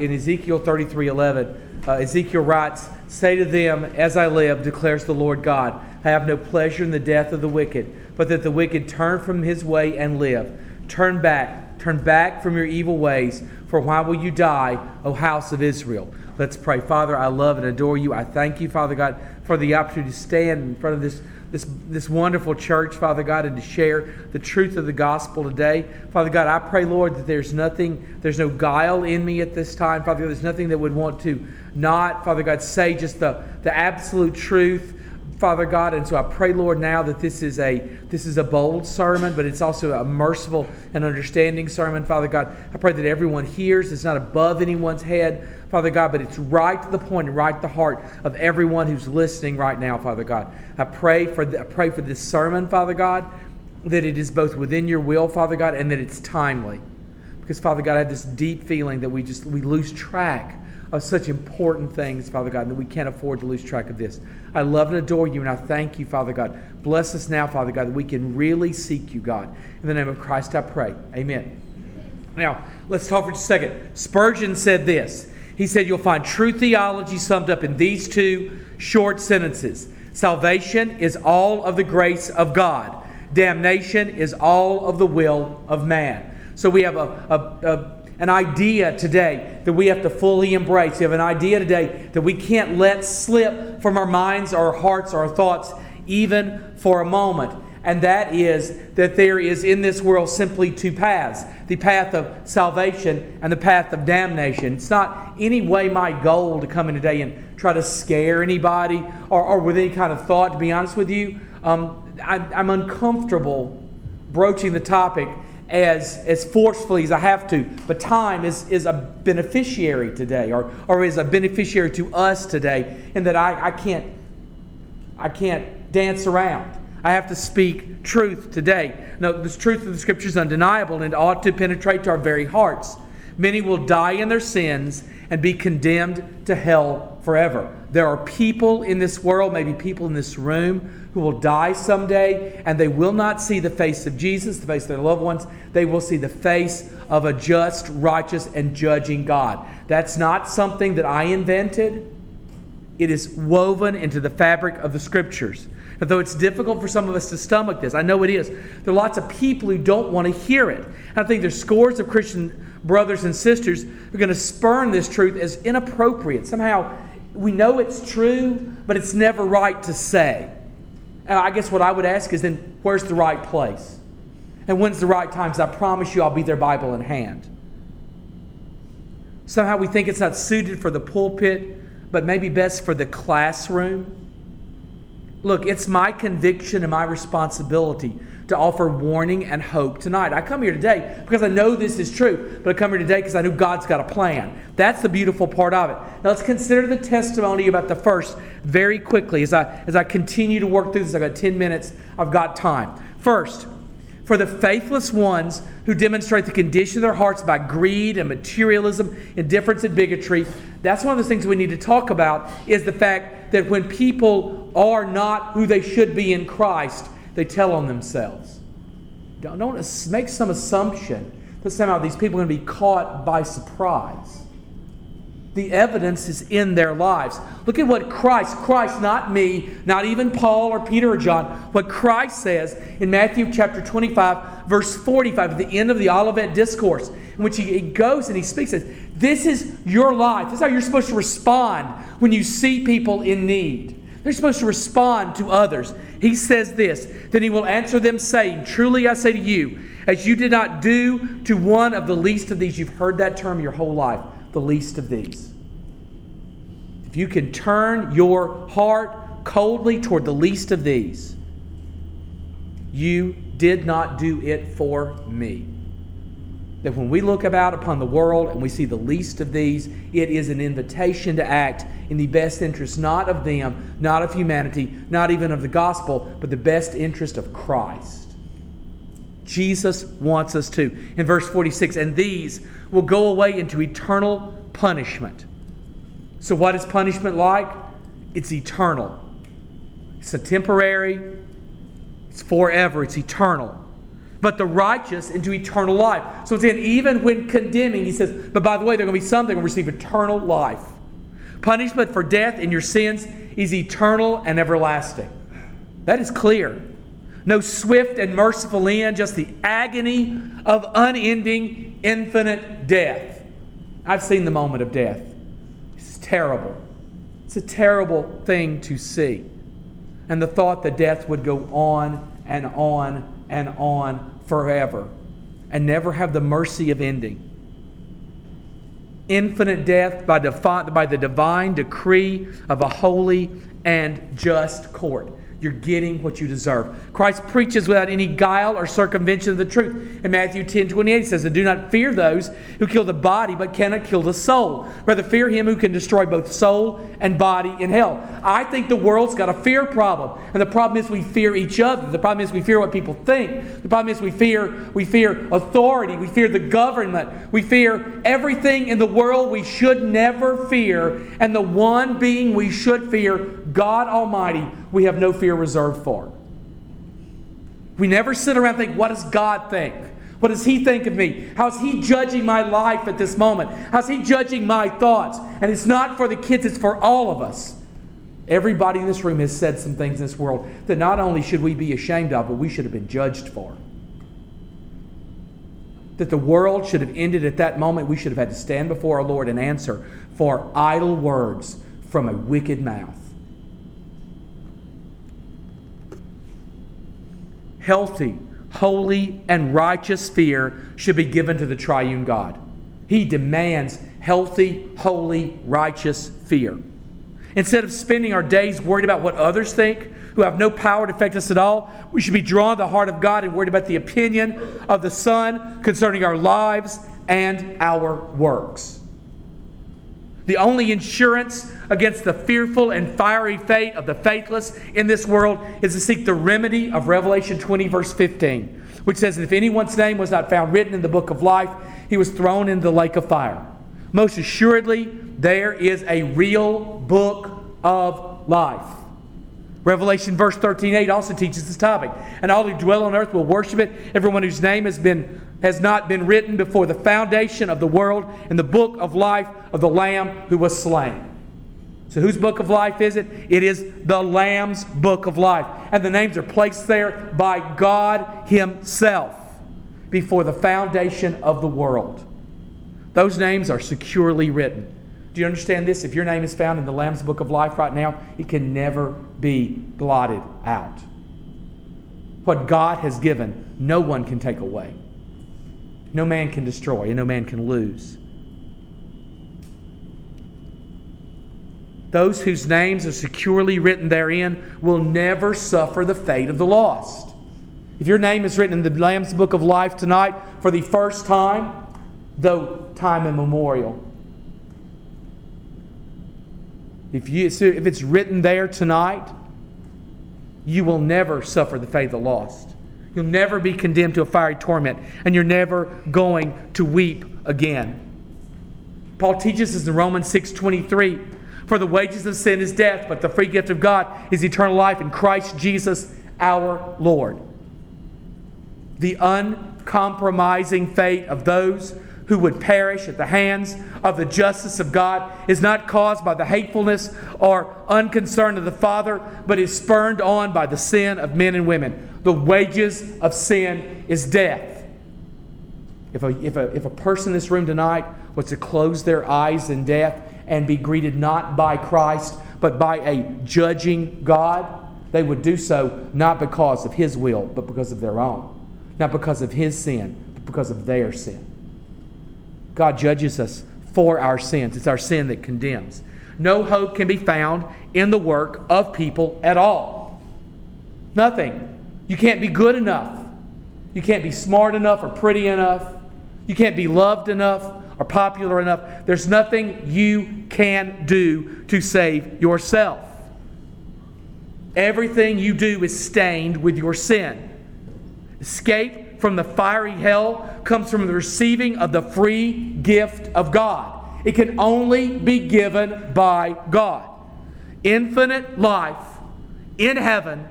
In Ezekiel 33 11, uh, Ezekiel writes, Say to them, As I live, declares the Lord God, I have no pleasure in the death of the wicked, but that the wicked turn from his way and live. Turn back, turn back from your evil ways, for why will you die, O house of Israel? Let's pray. Father, I love and adore you. I thank you, Father God, for the opportunity to stand in front of this this, this wonderful church, Father God, and to share the truth of the gospel today. Father God, I pray, Lord, that there's nothing, there's no guile in me at this time. Father God, there's nothing that would want to not, Father God, say just the, the absolute truth. Father God, and so I pray, Lord, now that this is a this is a bold sermon, but it's also a merciful and understanding sermon, Father God. I pray that everyone hears. It's not above anyone's head, Father God, but it's right to the point and right to the heart of everyone who's listening right now, Father God. I pray for the, I pray for this sermon, Father God, that it is both within your will, Father God, and that it's timely. Because Father God, I have this deep feeling that we just we lose track of such important things, Father God, and that we can't afford to lose track of this. I love and adore you, and I thank you, Father God. Bless us now, Father God, that we can really seek you, God. In the name of Christ, I pray. Amen. Now, let's talk for just a second. Spurgeon said this. He said you'll find true theology summed up in these two short sentences Salvation is all of the grace of God, damnation is all of the will of man. So we have a, a, a an idea today that we have to fully embrace. We have an idea today that we can't let slip from our minds, our hearts, our thoughts, even for a moment and that is that there is in this world simply two paths the path of salvation and the path of damnation. It's not any way my goal to come in today and try to scare anybody or, or with any kind of thought, to be honest with you. Um, I, I'm uncomfortable broaching the topic as, as forcefully as I have to. But time is, is a beneficiary today, or, or is a beneficiary to us today, in that I, I, can't, I can't dance around. I have to speak truth today. No, the truth of the scripture is undeniable and ought to penetrate to our very hearts. Many will die in their sins and be condemned to hell forever. There are people in this world, maybe people in this room, who will die someday and they will not see the face of Jesus, the face of their loved ones. They will see the face of a just, righteous, and judging God. That's not something that I invented, it is woven into the fabric of the scriptures. Though it's difficult for some of us to stomach this, I know it is. There are lots of people who don't want to hear it. I think there's scores of Christian brothers and sisters who are going to spurn this truth as inappropriate. Somehow we know it's true, but it's never right to say. And I guess what I would ask is then, where's the right place? And when's the right time? Because I promise you I'll be there Bible in hand. Somehow we think it's not suited for the pulpit, but maybe best for the classroom. Look, it's my conviction and my responsibility to offer warning and hope tonight. I come here today because I know this is true, but I come here today because I know God's got a plan. That's the beautiful part of it. Now let's consider the testimony about the first very quickly as I as I continue to work through this. I've got 10 minutes, I've got time. First, for the faithless ones who demonstrate the condition of their hearts by greed and materialism, indifference and bigotry. That's one of the things we need to talk about is the fact that when people are not who they should be in Christ, they tell on themselves. Don't, don't make some assumption that somehow these people are going to be caught by surprise. The evidence is in their lives. Look at what Christ, Christ, not me, not even Paul or Peter or John, what Christ says in Matthew chapter 25, verse 45, at the end of the Olivet Discourse, in which he, goes and he speaks, says, This is your life. This is how you're supposed to respond when you see people in need. They're supposed to respond to others. He says this Then he will answer them, saying, Truly I say to you, as you did not do to one of the least of these, you've heard that term your whole life the least of these. If you can turn your heart coldly toward the least of these, you did not do it for me. That when we look about upon the world and we see the least of these, it is an invitation to act in the best interest not of them, not of humanity, not even of the gospel, but the best interest of Christ. Jesus wants us to. In verse 46, and these will go away into eternal punishment. So, what is punishment like? It's eternal. It's a temporary, it's forever, it's eternal. But the righteous into eternal life. So it's in even when condemning, he says, but by the way, they're going to be some that will receive eternal life. Punishment for death in your sins is eternal and everlasting. That is clear. No swift and merciful end, just the agony of unending, infinite death. I've seen the moment of death. It's terrible. It's a terrible thing to see. And the thought that death would go on and on and on forever and never have the mercy of ending. Infinite death by, defi- by the divine decree of a holy and just court. You're getting what you deserve. Christ preaches without any guile or circumvention of the truth. In Matthew 10 28, he says, And do not fear those who kill the body but cannot kill the soul. Rather, fear him who can destroy both soul and body in hell. I think the world's got a fear problem. And the problem is we fear each other. The problem is we fear what people think. The problem is we fear, we fear authority. We fear the government. We fear everything in the world we should never fear. And the one being we should fear, God Almighty, we have no fear reserved for. We never sit around and think, what does God think? What does He think of me? How's He judging my life at this moment? How's He judging my thoughts? And it's not for the kids, it's for all of us. Everybody in this room has said some things in this world that not only should we be ashamed of, but we should have been judged for. That the world should have ended at that moment. We should have had to stand before our Lord and answer for idle words from a wicked mouth. Healthy, holy, and righteous fear should be given to the triune God. He demands healthy, holy, righteous fear. Instead of spending our days worried about what others think, who have no power to affect us at all, we should be drawn to the heart of God and worried about the opinion of the Son concerning our lives and our works. The only insurance against the fearful and fiery fate of the faithless in this world is to seek the remedy of Revelation 20, verse 15, which says, If anyone's name was not found written in the book of life, he was thrown into the lake of fire. Most assuredly, there is a real book of life. Revelation verse 13, 8 also teaches this topic. And all who dwell on earth will worship it. Everyone whose name has been has not been written before the foundation of the world in the book of life of the Lamb who was slain. So, whose book of life is it? It is the Lamb's book of life. And the names are placed there by God Himself before the foundation of the world. Those names are securely written. Do you understand this? If your name is found in the Lamb's book of life right now, it can never be blotted out. What God has given, no one can take away. No man can destroy, and no man can lose. Those whose names are securely written therein will never suffer the fate of the lost. If your name is written in the Lamb's Book of Life tonight for the first time, though time immemorial, if, you, if it's written there tonight, you will never suffer the fate of the lost. You'll never be condemned to a fiery torment, and you're never going to weep again. Paul teaches us in Romans 6:23, "For the wages of sin is death, but the free gift of God is eternal life in Christ Jesus our Lord." The uncompromising fate of those who would perish at the hands of the justice of God is not caused by the hatefulness or unconcern of the Father, but is spurned on by the sin of men and women. The wages of sin is death. If a, if a, if a person in this room tonight was to close their eyes in death and be greeted not by Christ, but by a judging God, they would do so not because of His will, but because of their own. Not because of His sin, but because of their sin. God judges us for our sins. It's our sin that condemns. No hope can be found in the work of people at all. Nothing. You can't be good enough. You can't be smart enough or pretty enough. You can't be loved enough or popular enough. There's nothing you can do to save yourself. Everything you do is stained with your sin. Escape from the fiery hell comes from the receiving of the free gift of God. It can only be given by God. Infinite life in heaven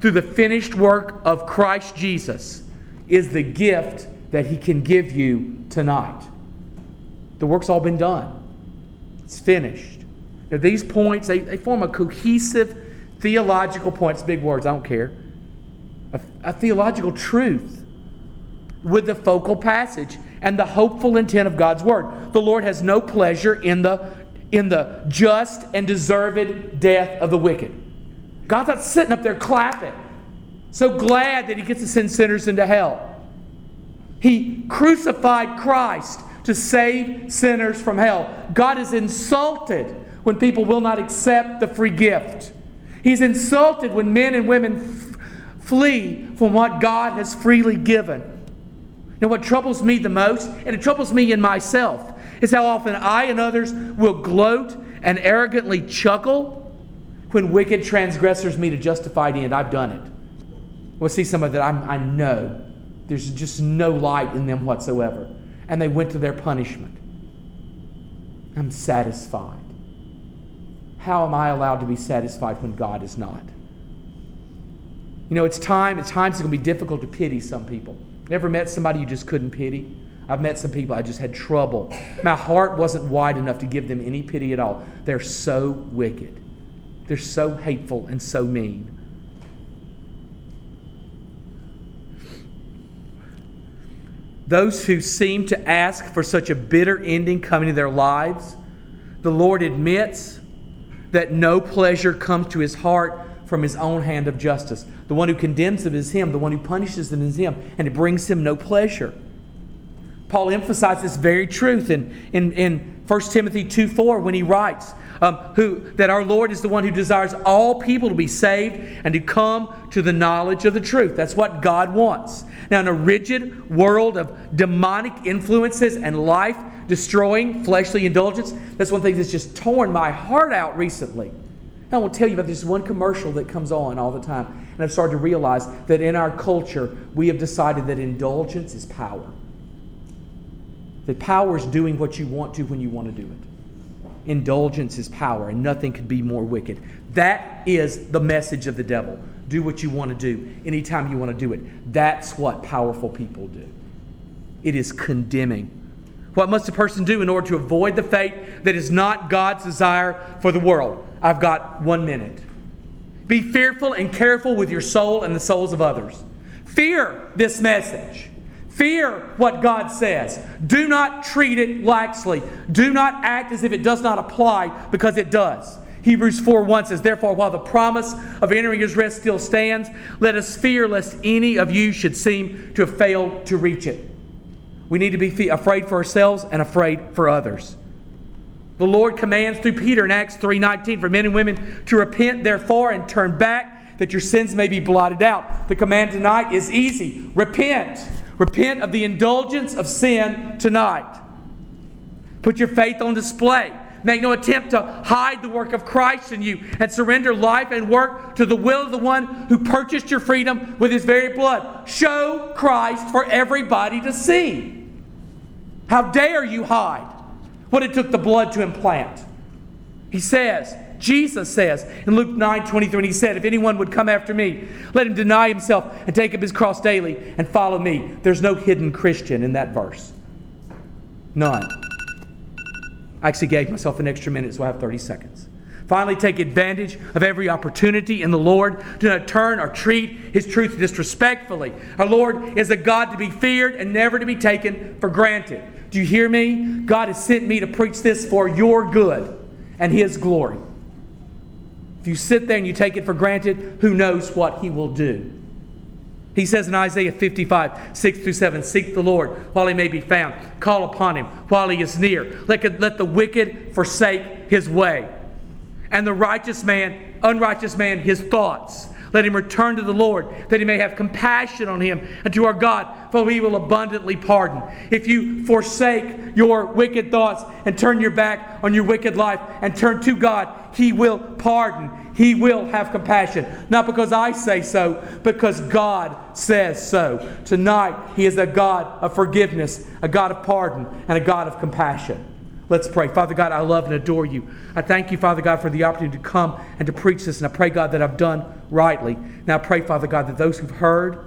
through the finished work of Christ Jesus is the gift that He can give you tonight. The work's all been done, it's finished. Now, these points, they, they form a cohesive theological point. It's big words, I don't care. A, a theological truth with the focal passage and the hopeful intent of God's word. The Lord has no pleasure in the, in the just and deserved death of the wicked. God's not sitting up there clapping, so glad that He gets to send sinners into hell. He crucified Christ to save sinners from hell. God is insulted when people will not accept the free gift. He's insulted when men and women f- flee from what God has freely given. And what troubles me the most, and it troubles me in myself, is how often I and others will gloat and arrogantly chuckle when wicked transgressors meet a justified end. I've done it. We'll see some of that. I'm, I know there's just no light in them whatsoever. And they went to their punishment. I'm satisfied. How am I allowed to be satisfied when God is not? You know, it's time, at times it's going to be difficult to pity some people. Never met somebody you just couldn't pity? I've met some people I just had trouble. My heart wasn't wide enough to give them any pity at all. They're so wicked. They're so hateful and so mean. Those who seem to ask for such a bitter ending coming to their lives, the Lord admits that no pleasure comes to his heart from his own hand of justice. The one who condemns them is him, the one who punishes them is him, and it brings him no pleasure. Paul emphasizes this very truth in, in, in 1 Timothy 2 4 when he writes um, who, that our Lord is the one who desires all people to be saved and to come to the knowledge of the truth. That's what God wants. Now, in a rigid world of demonic influences and life destroying fleshly indulgence, that's one thing that's just torn my heart out recently. I want to tell you about this one commercial that comes on all the time. And I've started to realize that in our culture, we have decided that indulgence is power. That power is doing what you want to when you want to do it. Indulgence is power, and nothing could be more wicked. That is the message of the devil. Do what you want to do anytime you want to do it. That's what powerful people do. It is condemning. What must a person do in order to avoid the fate that is not God's desire for the world? I've got one minute. Be fearful and careful with your soul and the souls of others. Fear this message. Fear what God says. Do not treat it laxly. Do not act as if it does not apply because it does. Hebrews 4 1 says, Therefore, while the promise of entering his rest still stands, let us fear lest any of you should seem to have failed to reach it. We need to be afraid for ourselves and afraid for others. The Lord commands through Peter in Acts 3:19 for men and women to repent therefore and turn back that your sins may be blotted out. The command tonight is easy. Repent. Repent of the indulgence of sin tonight. Put your faith on display. Make no attempt to hide the work of Christ in you and surrender life and work to the will of the one who purchased your freedom with his very blood. Show Christ for everybody to see. How dare you hide? what it took the blood to implant. He says, Jesus says in Luke 9 23, he said, If anyone would come after me, let him deny himself and take up his cross daily and follow me. There's no hidden Christian in that verse. None. I actually gave myself an extra minute, so I have 30 seconds. Finally, take advantage of every opportunity in the Lord. Do not turn or treat His truth disrespectfully. Our Lord is a God to be feared and never to be taken for granted. Do you hear me? God has sent me to preach this for your good and His glory. If you sit there and you take it for granted, who knows what He will do? He says in Isaiah 55, 6 through 7, Seek the Lord while he may be found. Call upon him while he is near. Let, let the wicked forsake his way. And the righteous man, unrighteous man, his thoughts. Let him return to the Lord, that he may have compassion on him, and to our God, for he will abundantly pardon. If you forsake your wicked thoughts and turn your back on your wicked life and turn to God, he will pardon. He will have compassion. Not because I say so, because God says so. Tonight, He is a God of forgiveness, a God of pardon, and a God of compassion. Let's pray. Father God, I love and adore you. I thank you, Father God, for the opportunity to come and to preach this. And I pray, God, that I've done rightly. Now I pray, Father God, that those who've heard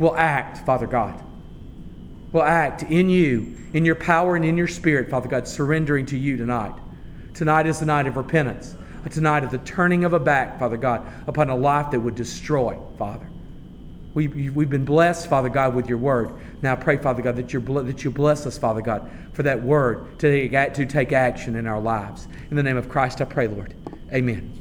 will act, Father God. Will act in you, in your power and in your spirit, Father God, surrendering to you tonight. Tonight is the night of repentance, tonight of the turning of a back, Father God, upon a life that would destroy, Father. We, we've been blessed, Father God, with your word. Now I pray, Father God, that, you that you bless us, Father God, for that word to take, to take action in our lives. In the name of Christ, I pray, Lord. Amen.